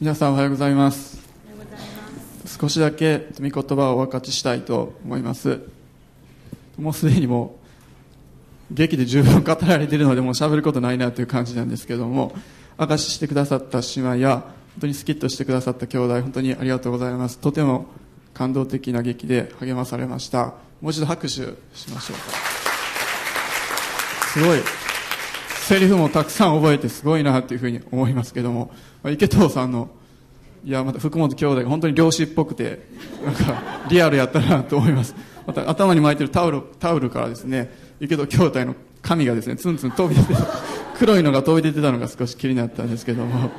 皆さんおはようございます。少しだけ御言葉をお分かちしたいと思います。もうすでにもう劇で十分語られているのでもう喋ることないなという感じなんですけども証ししてくださった姉妹や本当にスキッとしてくださった兄弟本当にありがとうございます。とても感動的な劇で励まされました。もう一度拍手しましょう。すごいセリフもたくさん覚えてすごいなというふうに思いますけども池藤さんのいやまた福本兄弟が本当に漁師っぽくてなんかリアルやったなと思います。また頭に巻いてるタオルタオルからですね池藤兄弟の髪がですねツンツン飛び出て黒いのが飛び出てたのが少し気になったんですけども。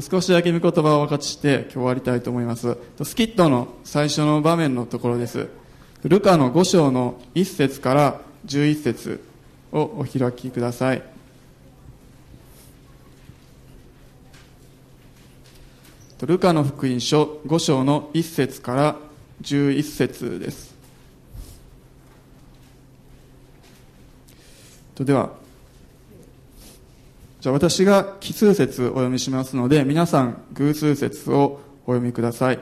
少しだけ御言葉を分かちして今日終わりたいと思います。スキットの最初の場面のところです。ルカの5章の1節から11節。をお開きください。ルカの福音書5章の1節から11節です。ではじゃあ私が奇数節お読みしますので皆さん偶数節をお読みください。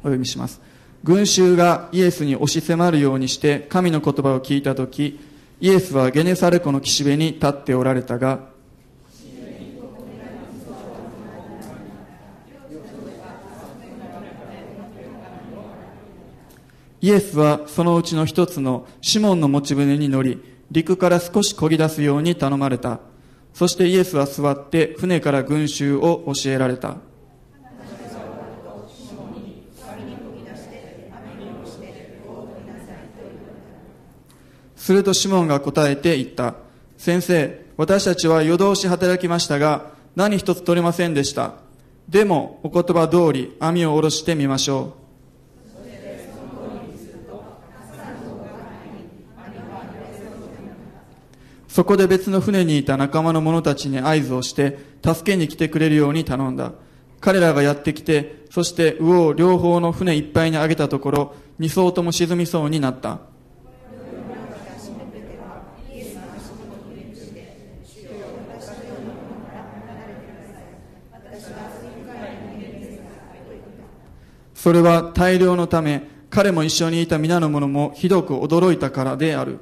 お読みします。群衆がイエスに押し迫るようにして神の言葉を聞いた時イエスはゲネサレ湖の岸辺に立っておられたがイエスはそのうちの一つのシモンの持ち船に乗り陸から少し漕ぎ出すように頼まれた。そしてイエスは座って船から群衆を教えられた。するとシモンが答えて言った先生私たちは夜通し働きましたが何一つ取れませんでしたでもお言葉通り網を下ろしてみましょうそこで別の船にいた仲間の者たちに合図をして、助けに来てくれるように頼んだ。彼らがやってきて、そして魚を両方の船いっぱいに上げたところ、二艘とも沈みそうになった。それは大量のため、彼も一緒にいた皆の者もひどく驚いたからである。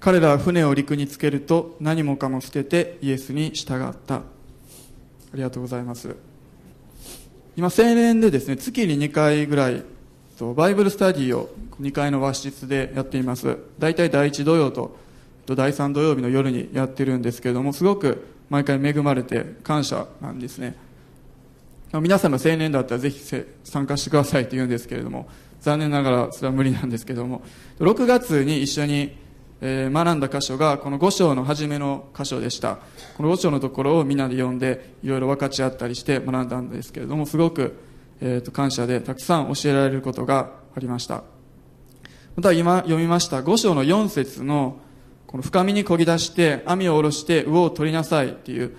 彼らは船を陸につけると何もかも捨ててイエスに従ったありがとうございます今青年でですね月に2回ぐらいバイブルスタディを2階の和室でやっています。大体第1土曜と第3土曜日の夜にやってるんですけれどもすごく毎回恵まれて感謝なんですね。皆さんが青年だったらぜひ参加してくださいと言うんですけれども残念ながらそれは無理なんですけども。6月に一緒に、学んだ箇所がこの5章の初めの箇所でした。この5章のところをみんなで読んでいろいろ分かち合ったりして学んだんですけれどもすごく、えー、と感謝でたくさん教えられることがありましたまた今読みました5章の4節のこの深みにこぎ出して網を下ろして魚を取りなさいっていう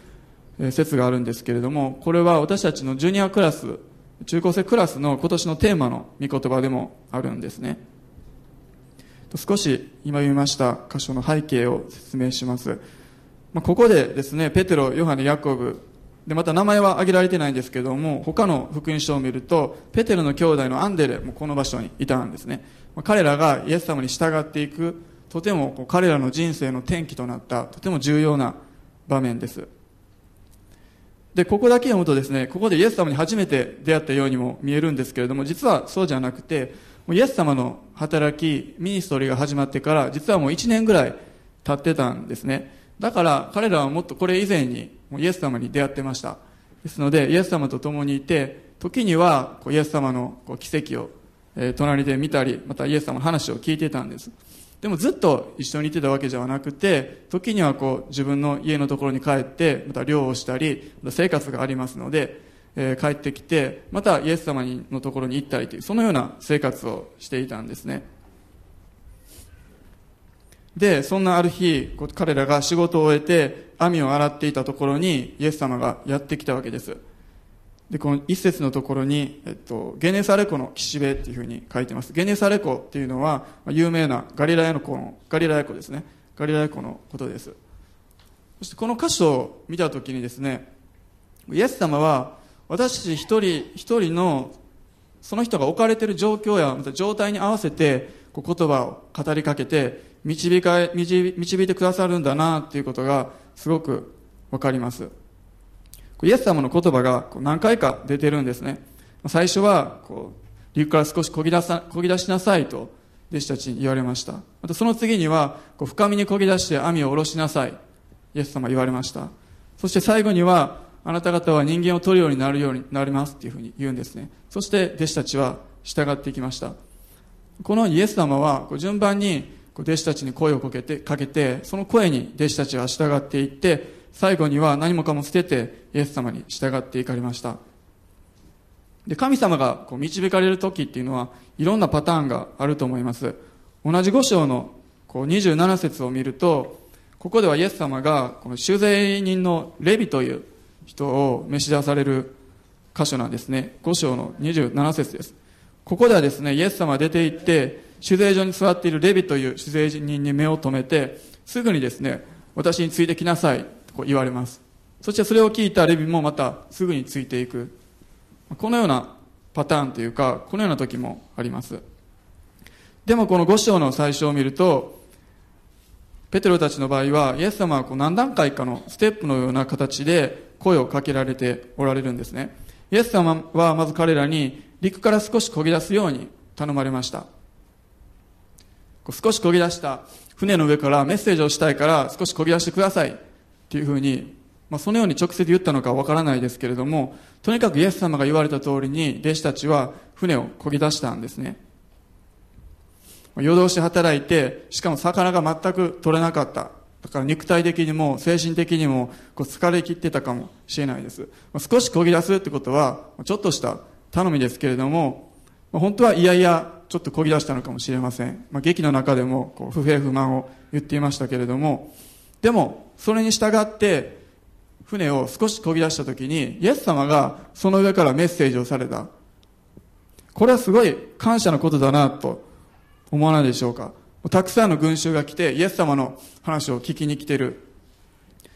説があるんですけれどもこれは私たちのジュニアクラス中高生クラスの今年のテーマの御言葉でもあるんですね少し今読みました箇所の背景を説明します。まあ、ここでですね、ペテロ、ヨハネ、ヤコブ、で、また名前は挙げられてないんですけども、他の福音書を見ると、ペテロの兄弟のアンデレもこの場所にいたんですね。彼らがイエス様に従っていく、とてもこう彼らの人生の転機となった、とても重要な場面です。で、ここだけ読むとですね、ここでイエス様に初めて出会ったようにも見えるんですけれども、実はそうじゃなくて、イエス様の働き、ミニストリーが始まってから、実はもう1年ぐらい経ってたんですね。だから彼らはもっとこれ以前にイエス様に出会ってました。ですので、イエス様と共にいて、時にはイエス様の奇跡を、え隣で見たり、またイエス様の話を聞いてたんです。でもずっと一緒にいてたわけじゃなくて、時にはこう自分の家のところに帰って、また漁をしたり、ま、た生活がありますので、え帰ってきて、またイエス様のところに行ったりという、そのような生活をしていたんですね。で、そんなある日、彼らが仕事を終えて、網を洗っていたところに、イエス様がやってきたわけです。で、この一節のところに、えっと、ゲネサレ湖の岸辺っていうふうに書いてます。ゲネサレ湖っていうのは、有名なガリラヤの湖の、ガリラヤ湖ですね。ガリラヤ湖のことです。そしてこの箇所を見たときにですね、イエス様は、私たち一人一人の、その人が置かれている状況や、また状態に合わせて、言葉を語りかけて、導かえ、導いてくださるんだな、っていうことが、すごくわかります。イエス様の言葉が何回か出てるんですね。最初は、こう、陸から少し漕ぎ出さ、漕ぎ出しなさいと、弟子たちに言われました。またその次には、こう深みに漕ぎ出して網を下ろしなさい。イエス様言われました。そして最後には、あなた方は人間を取るようになるようになりますっていうふうに言うんですね。そして弟子たちは従っていきました。このイエス様は、順番に弟子たちに声をかけて、かけて、その声に弟子たちは従っていって、最後には何もかも捨ててイエス様に従っていかれました。で神様がこう導かれる時っていうのはいろんなパターンがあると思います。同じ五章のこう27節を見るとここではイエス様がこの修税人のレビという人を召し出される箇所なんですね。五章の27節です。ここではですねイエス様が出て行って酒税所に座っているレビという酒税人に目を留めてすぐにですね私についてきなさいこう言われます。そしてそれを聞いたレビもまたすぐについていく。このようなパターンというかこのような時もあります。でもこの5章の最初を見るとペテロたちの場合はイエス様はこう何段階かのステップのような形で声をかけられておられるんですね。イエス様はまず彼らに陸から少し漕ぎ出すように頼まれました。少し漕ぎ出した船の上からメッセージをしたいから少し漕ぎ出してくださいっていうふうに、まあ、そのように直接言ったのかわからないですけれども、とにかくイエス様が言われた通りに、弟子たちは船を漕ぎ出したんですね。夜通し働いて、しかも魚が全く取れなかった。だから肉体的にも精神的にもこう疲れ切ってたかもしれないです。少し漕ぎ出すってことは、ちょっとした頼みですけれども、本当はいやいやちょっと漕ぎ出したのかもしれません。まあ、劇の中でもこう不平不満を言っていましたけれども、でも、それに従って、船を少し漕ぎ出した時に、イエス様がその上からメッセージをされた。これはすごい感謝のことだなと思わないでしょうか。たくさんの群衆が来て、イエス様の話を聞きに来てる。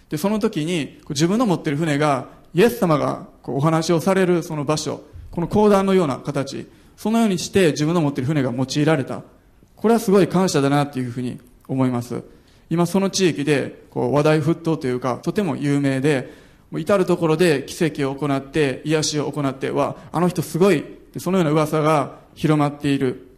で、その時に、自分の持ってる船が、イエス様がこうお話をされるその場所、この講談のような形、そのようにして自分の持っている船が用いられた。これはすごい感謝だなっていうふうに思います。今その地域でこう話題沸騰というかとても有名で至る所で奇跡を行って癒しを行ってはあの人すごいそのような噂が広まっている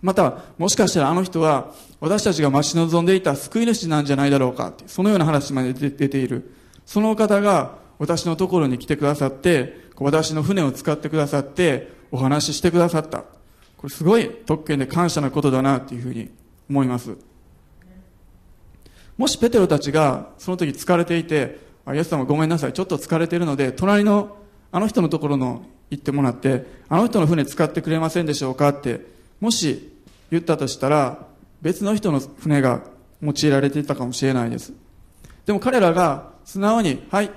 またもしかしたらあの人は私たちが待ち望んでいた救い主なんじゃないだろうかそのような話まで出ているその方が私のところに来てくださって私の船を使ってくださってお話ししてくださった。これすごい特権で感謝なことだなというふうに思います。もしペテロたちがその時疲れていて、あイエス様ごめんなさい、ちょっと疲れているので、隣のあの人のところの行ってもらって、あの人の船使ってくれませんでしょうかって、もし言ったとしたら、別の人の船が用いられていたかもしれないです。でも彼らが素直に、はい、っ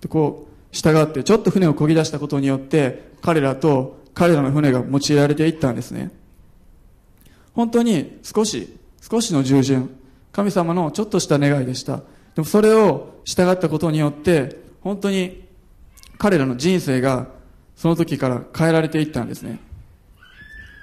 てこう、従って、ちょっと船を漕ぎ出したことによって、彼らと彼らの船が用いられていったんですね。本当に少し、少しの従順、神様のちょっとした願いでした。でもそれを従ったことによって、本当に彼らの人生がその時から変えられていったんですね。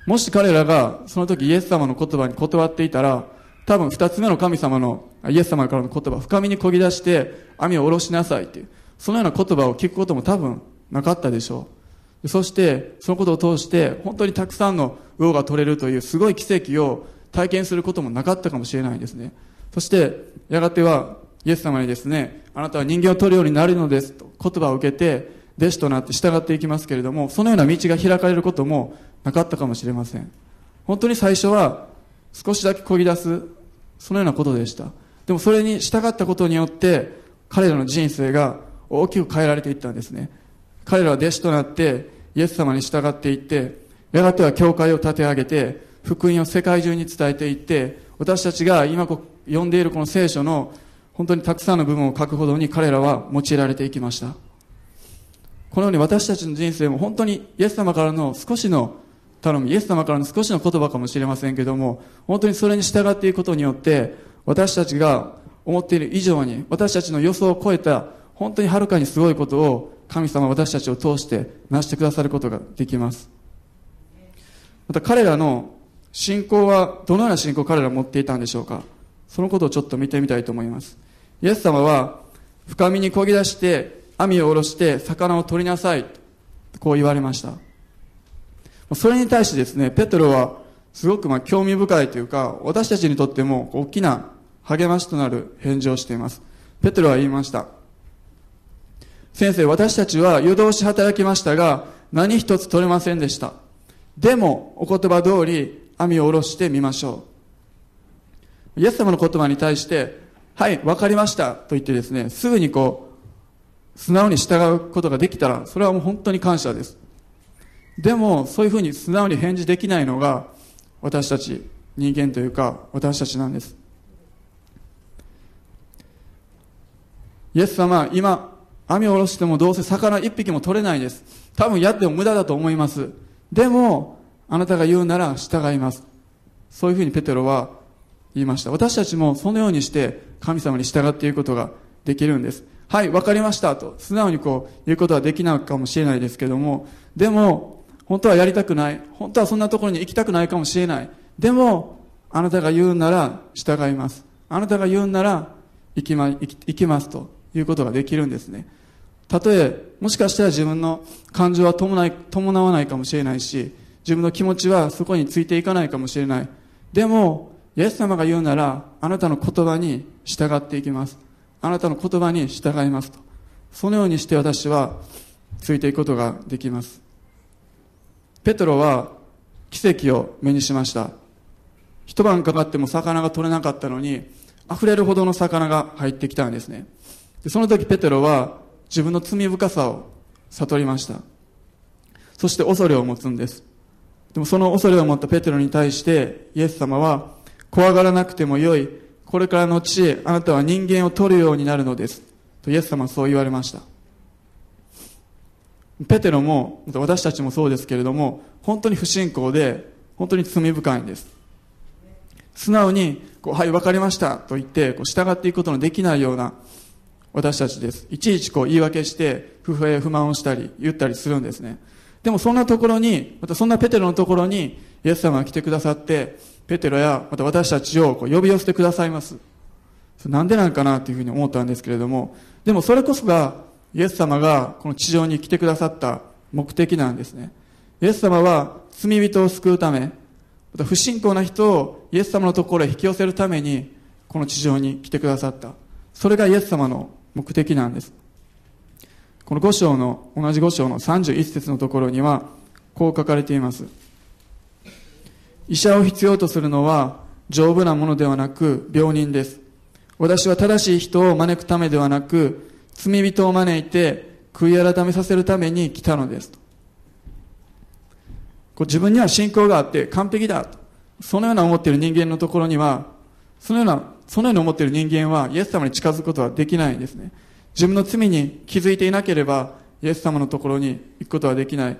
もし彼らがその時イエス様の言葉に断っていたら、多分二つ目の神様の、イエス様からの言葉、深みに漕ぎ出して網を下ろしなさいっていう、そのような言葉を聞くことも多分なかったでしょう。そして、そのことを通して、本当にたくさんの魚が取れるというすごい奇跡を体験することもなかったかもしれないですね。そして、やがては、イエス様にですね、あなたは人間を取るようになるのですと言葉を受けて、弟子となって従っていきますけれども、そのような道が開かれることもなかったかもしれません。本当に最初は少しだけ漕ぎ出す、そのようなことでした。でもそれに従ったことによって、彼らの人生が大きく変えられていったんですね。彼らは弟子となって、イエス様に従っていって、やがては教会を立て上げて、福音を世界中に伝えていって、私たちが今読んでいるこの聖書の本当にたくさんの部分を書くほどに彼らは用いられていきました。このように私たちの人生も本当にイエス様からの少しの頼み、イエス様からの少しの言葉かもしれませんけども、本当にそれに従っていくことによって、私たちが思っている以上に、私たちの予想を超えた、本当にはるかにすごいことを、神様私たちを通して成してくださることができます。また彼らの信仰は、どのような信仰を彼らは持っていたんでしょうかそのことをちょっと見てみたいと思います。イエス様は、深みに漕ぎ出して、網を下ろして魚を取りなさい。こう言われました。それに対してですね、ペトロはすごくまあ興味深いというか、私たちにとっても大きな励ましとなる返事をしています。ペトロは言いました。先生、私たちは夜通し働きましたが、何一つ取れませんでした。でも、お言葉通り網を下ろしてみましょう。イエス様の言葉に対して、はい、わかりましたと言ってですね、すぐにこう、素直に従うことができたら、それはもう本当に感謝です。でも、そういうふうに素直に返事できないのが、私たち、人間というか、私たちなんです。イエス様、今、網を下ろしてもどうせ魚一匹も取れないです。多分やっても無駄だと思います。でも、あなたが言うなら従います。そういうふうにペテロは言いました。私たちもそのようにして神様に従っていくことができるんです。はい、わかりましたと、素直にこう言うことはできないかもしれないですけども、でも、本当はやりたくない。本当はそんなところに行きたくないかもしれない。でも、あなたが言うなら従います。あなたが言うなら行きま、行き行きますということができるんですね。たとえ、もしかしたら自分の感情は伴い伴わないかもしれないし、自分の気持ちはそこについていかないかもしれない。でも、イエス様が言うなら、あなたの言葉に従っていきます。あなたの言葉に従いますと。そのようにして私はついていくことができます。ペトロは奇跡を目にしました一晩かかっても魚が取れなかったのに溢れるほどの魚が入ってきたんですねでその時ペテロは自分の罪深さを悟りました。そして恐れを持つんです。でもその恐れを持ったペテロに対してイエス様は怖がらなくてもよい。これからの地あなたは人間を取るようになるのです。とイエス様はそう言われました。ペテロも、私たちもそうですけれども、本当に不信仰で、本当に罪深いんです。素直に、こうはい、わかりました、と言って、こう従っていくことのできないような私たちです。いちいちこう言い訳して、不平不満をしたり、言ったりするんですね。でもそんなところに、またそんなペテロのところに、イエス様が来てくださって、ペテロや、また私たちをこう呼び寄せてくださいます。なんでなんかなというふうに思ったんですけれども、でもそれこそがイエス様がこの地上に来てくださった目的なんですね。イエス様は罪人を救うため、また不信仰な人をイエス様のところへ引き寄せるために、この地上に来てくださった。それがイエス様の目的なんです。この5章の、同じ5章の31節のところには、こう書かれています。医者を必要とするのは丈夫なものではなく病人です。私は正しい人を招くためではなく罪人を招いて悔い改めさせるために来たのです。こう自分には信仰があって完璧だと。そのような思っている人間のところには、そのような、そのように思っている人間はイエス様に近づくことはできないんですね。自分の罪に気づいていなければ、イエス様のところに行くことはできない。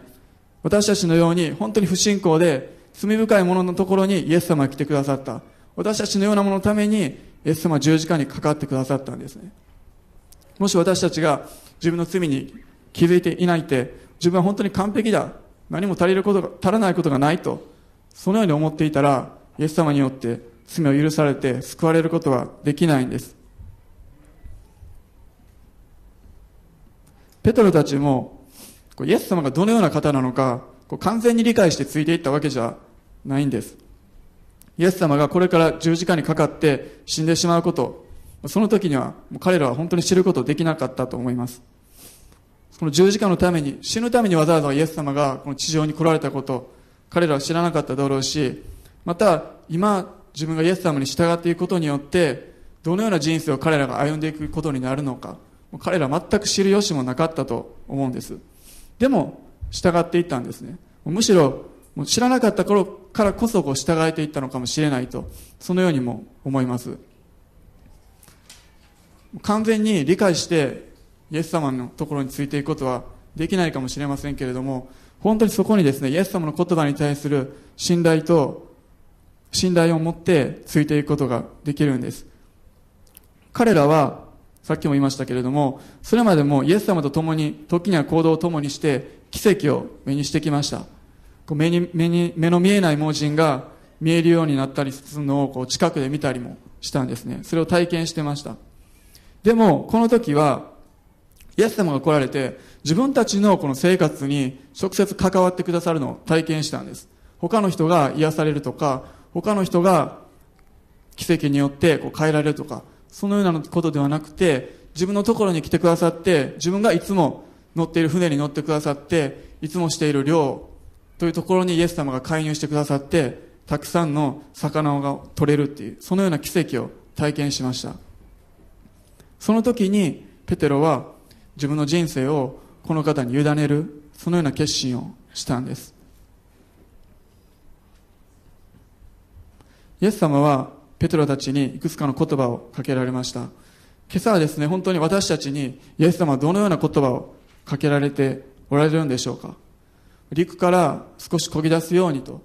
私たちのように本当に不信仰で罪深い者のところにイエス様が来てくださった。私たちのようなもののためにイエス様は十字架にかかってくださったんですね。もし私たちが自分の罪に気づいていないって、自分は本当に完璧だ。何も足りることが、足らないことがないと、そのように思っていたら、イエス様によって罪を許されて救われることはできないんです。ペトロたちも、イエス様がどのような方なのか、完全に理解してついていったわけじゃないんです。イエス様がこれから十字架にかかって死んでしまうこと、その時には彼らは本当に知ることできなかったと思います。その十字架のために、死ぬためにわざわざイエス様がこの地上に来られたこと、彼らは知らなかっただろうし、また今自分がイエス様に従っていくことによって、どのような人生を彼らが歩んでいくことになるのか、彼ら全く知る由もなかったと思うんです。でも、従っていったんですね。むしろ、もう知らなかった頃からこそこう従えていったのかもしれないと、そのようにも思います。完全に理解してイエス様のところについていくことはできないかもしれませんけれども本当にそこにですねイエス様の言葉に対する信頼と信頼を持ってついていくことができるんです。彼らはさっきも言いましたけれどもそれまでもイエス様と共に時には行動を共にして奇跡を目にしてきました。目に目に目の見えない盲人が見えるようになったりするのをこう近くで見たりもしたんですね。それを体験してました。でもこの時はイエス様が来られて自分たちのこの生活に直接関わってくださるのを体験したんです。他の人が癒されるとか他の人が奇跡によってこう変えられるとかそのようなことではなくて自分のところに来てくださって自分がいつも乗っている船に乗ってくださっていつもしている漁というところにイエス様が介入してくださってたくさんの魚が取れるっていうそのような奇跡を体験しました。その時にペテロは自分の人生をこの方に委ねるそのような決心をしたんです。イエス様はペテロたちにいくつかの言葉をかけられました。今朝はですね本当に私たちにイエス様はどのような言葉をかけられておられるんでしょうか。陸から少し漕ぎ出すようにと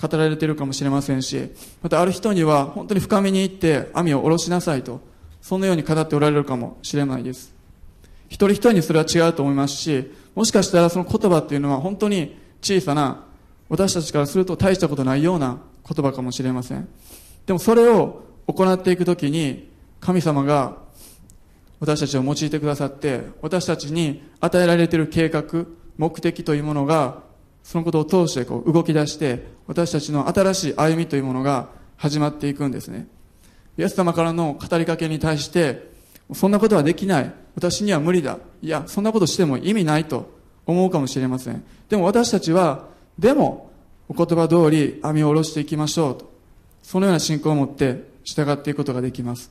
語られているかもしれませんしまたある人には本当に深めに行って網を下ろしなさいとそのように語っておられるかもしれないです。一人一人にそれは違うと思いますしもしかしたらその言葉っていうのは本当に小さな私たちからすると大したことないような言葉かもしれません。でもそれを行っていくときに神様が私たちを用いてくださって私たちに与えられている計画目的というものがそのことを通してこう動き出して私たちの新しい歩みというものが始まっていくんですね。イエス様からの語りかけに対してそんなことはできない。私には無理だ。いやそんなことしても意味ないと思うかもしれません。でも私たちはでもお言葉通り網を下ろしていきましょうと。そのような信仰を持って従っていくことができます。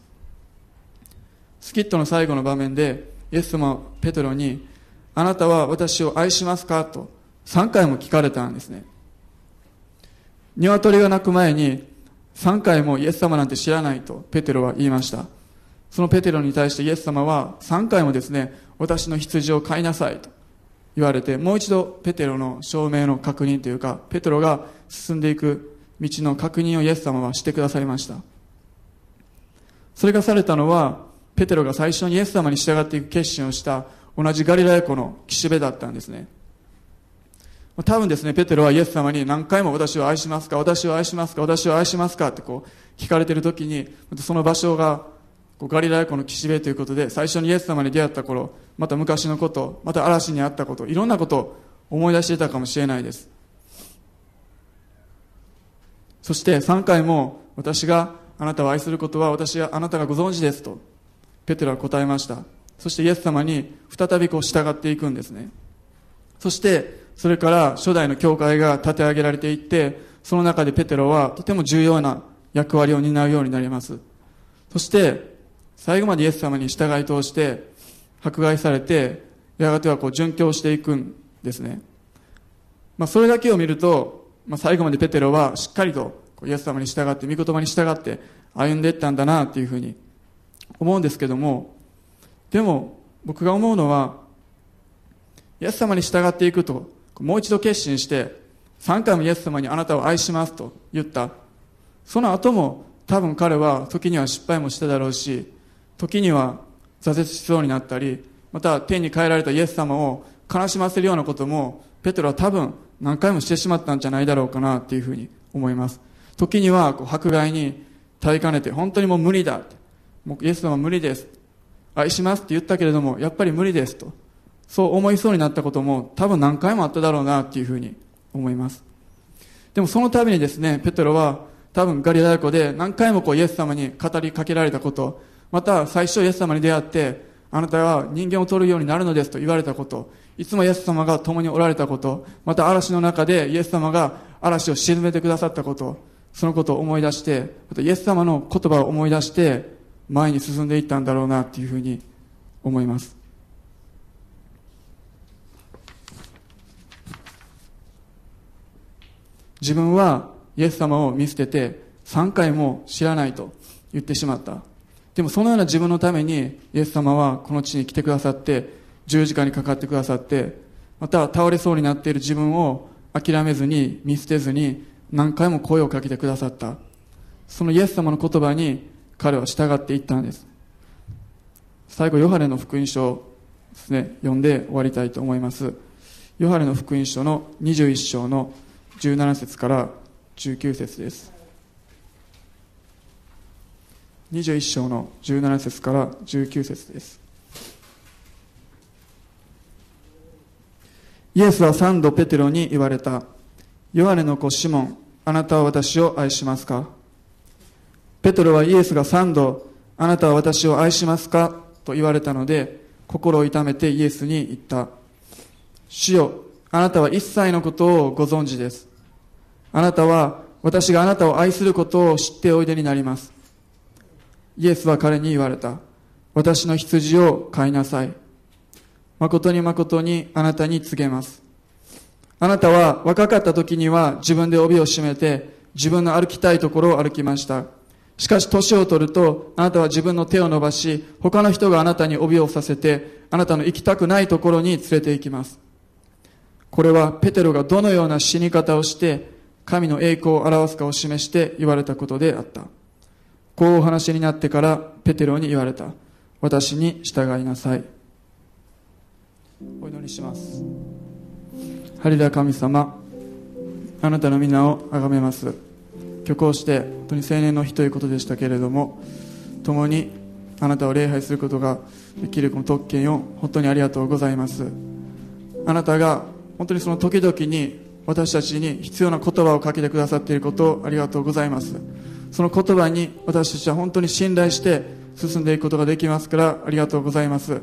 スキットの最後の場面でイエス様はペトロにあなたは私を愛しますかと3回も聞かれたんですね。鶏が鳴く前に3回もイエス様なんて知らないとペテロは言いました。そのペテロに対してイエス様は3回もですね私の羊を飼いなさいと。言われてもう一度ペテロの証明の確認というかペテロが進んでいく道の確認をイエス様はしてくださいました。それがされたのはペテロが最初にイエス様に従っていく決心をした同じガリラヤ湖の岸辺だったんですね。多分ですねペテロはイエス様に何回も私を愛しますか私を愛しますか私を愛しますかってこう聞かれてる時にその場所がガリラヤ湖の岸辺ということで最初にイエス様に出会った頃また昔のことまた嵐にあったこといろんなことを思い出していたかもしれないですそして3回も私があなたを愛することは私はあなたがご存知ですとペテロは答えましたそしてイエス様に再びこう従っていくんですねそしてそれから初代の教会が立て上げられていってその中でペテロはとても重要な役割を担うようになりますそして最後までイエス様に従い通して迫害されてやがてはこう殉教していくんですね、まあ、それだけを見ると、まあ、最後までペテロはしっかりとイエス様に従って御言葉に従って歩んでいったんだなっていうふうに思うんですけどもでも僕が思うのはイエス様に従っていくともう一度決心して3回もイエス様にあなたを愛しますと言った。その後も多分彼は時には失敗もしただろうし時には挫折しそうになったりまた天に帰られたイエス様を悲しませるようなこともペテロは多分何回もしてしまったんじゃないだろうかなっていうふうに思います。時にはこう迫害に耐えかねて本当にもう無理だもうイエス様は無理です。愛しますって言ったけれどもやっぱり無理ですと。そう思いそうになったことも多分何回もあっただろうなっていうふうに思います。でもその度にですねペテロは多分ガリラヤ湖で何回もこうイエス様に語りかけられたことまた最初イエス様に出会ってあなたは人間を取るようになるのですと言われたこと。いつもイエス様が共におられたこと。また嵐の中でイエス様が嵐を沈めてくださったこと。そのことを思い出してまたイエス様の言葉を思い出して前に進んでいったんだろうなっていうふうに思います。自分はイエス様を見捨てて3回も知らないと言ってしまった。でもそのような自分のためにイエス様はこの地に来てくださって十字架にかかってくださってまた倒れそうになっている自分を諦めずに見捨てずに何回も声をかけてくださった。そのイエス様の言葉に彼は従っていったんです。最後ヨハネの福音書ですね読んで終わりたいと思います。ヨハネの福音書の21章の17節から19節です。21章の17節から19節です。イエスは三度ペテロに言われた。ヨハネの子シモンあなたは私を愛しますか？ペテロはイエスが三度あなたは私を愛しますか？と言われたので心を痛めてイエスに言った。主よあなたは一切のことをご存知です。あなたは私があなたを愛することを知っておいでになります。イエスは彼に言われた。私の羊を飼いなさい。誠に誠にあなたに告げます。あなたは若かった時には自分で帯を締めて自分の歩きたいところを歩きました。しかし年を取るとあなたは自分の手を伸ばし他の人があなたに帯をさせてあなたの行きたくないところに連れて行きます。これはペテロがどのような死に方をして神の栄光を表すかを示して言われたことであった。こうお話になってからペテロに言われた。私に従いなさい。お祈りします。ハリダ神様あなたの皆を崇めます。今日こうして本当に青年の日ということでしたけれども共にあなたを礼拝することができるこの特権を本当にありがとうございます。あなたが本当にその時々に私たちに必要な言葉をかけてくださっていることをありがとうございます。その言葉に私たちは本当に信頼して進んでいくことができますからありがとうございます。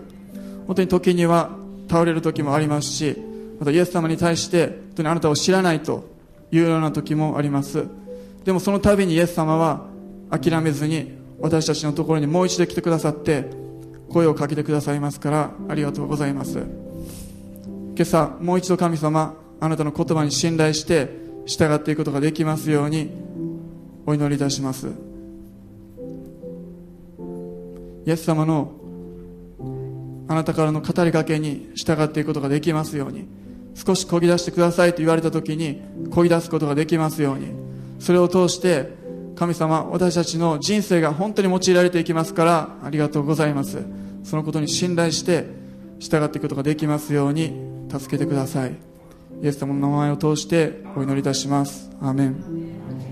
本当に時には倒れる時もありますしまたイエス様に対して本当にあなたを知らないというような時もあります。でもその度にイエス様は諦めずに私たちのところにもう一度来てくださって声をかけてくださいますからありがとうございます。今朝もう一度神様あなたの言葉に信頼して従っていくことができますようにお祈りいたします。イエス様のあなたからの語りかけに従っていくことができますように少しこぎ出してくださいと言われた時にこぎ出すことができますようにそれを通して神様私たちの人生が本当に用いられていきますからありがとうございます。そのことに信頼して従っていくことができますように助けてください。イエス様の名前を通してお祈りいたします。アーメン。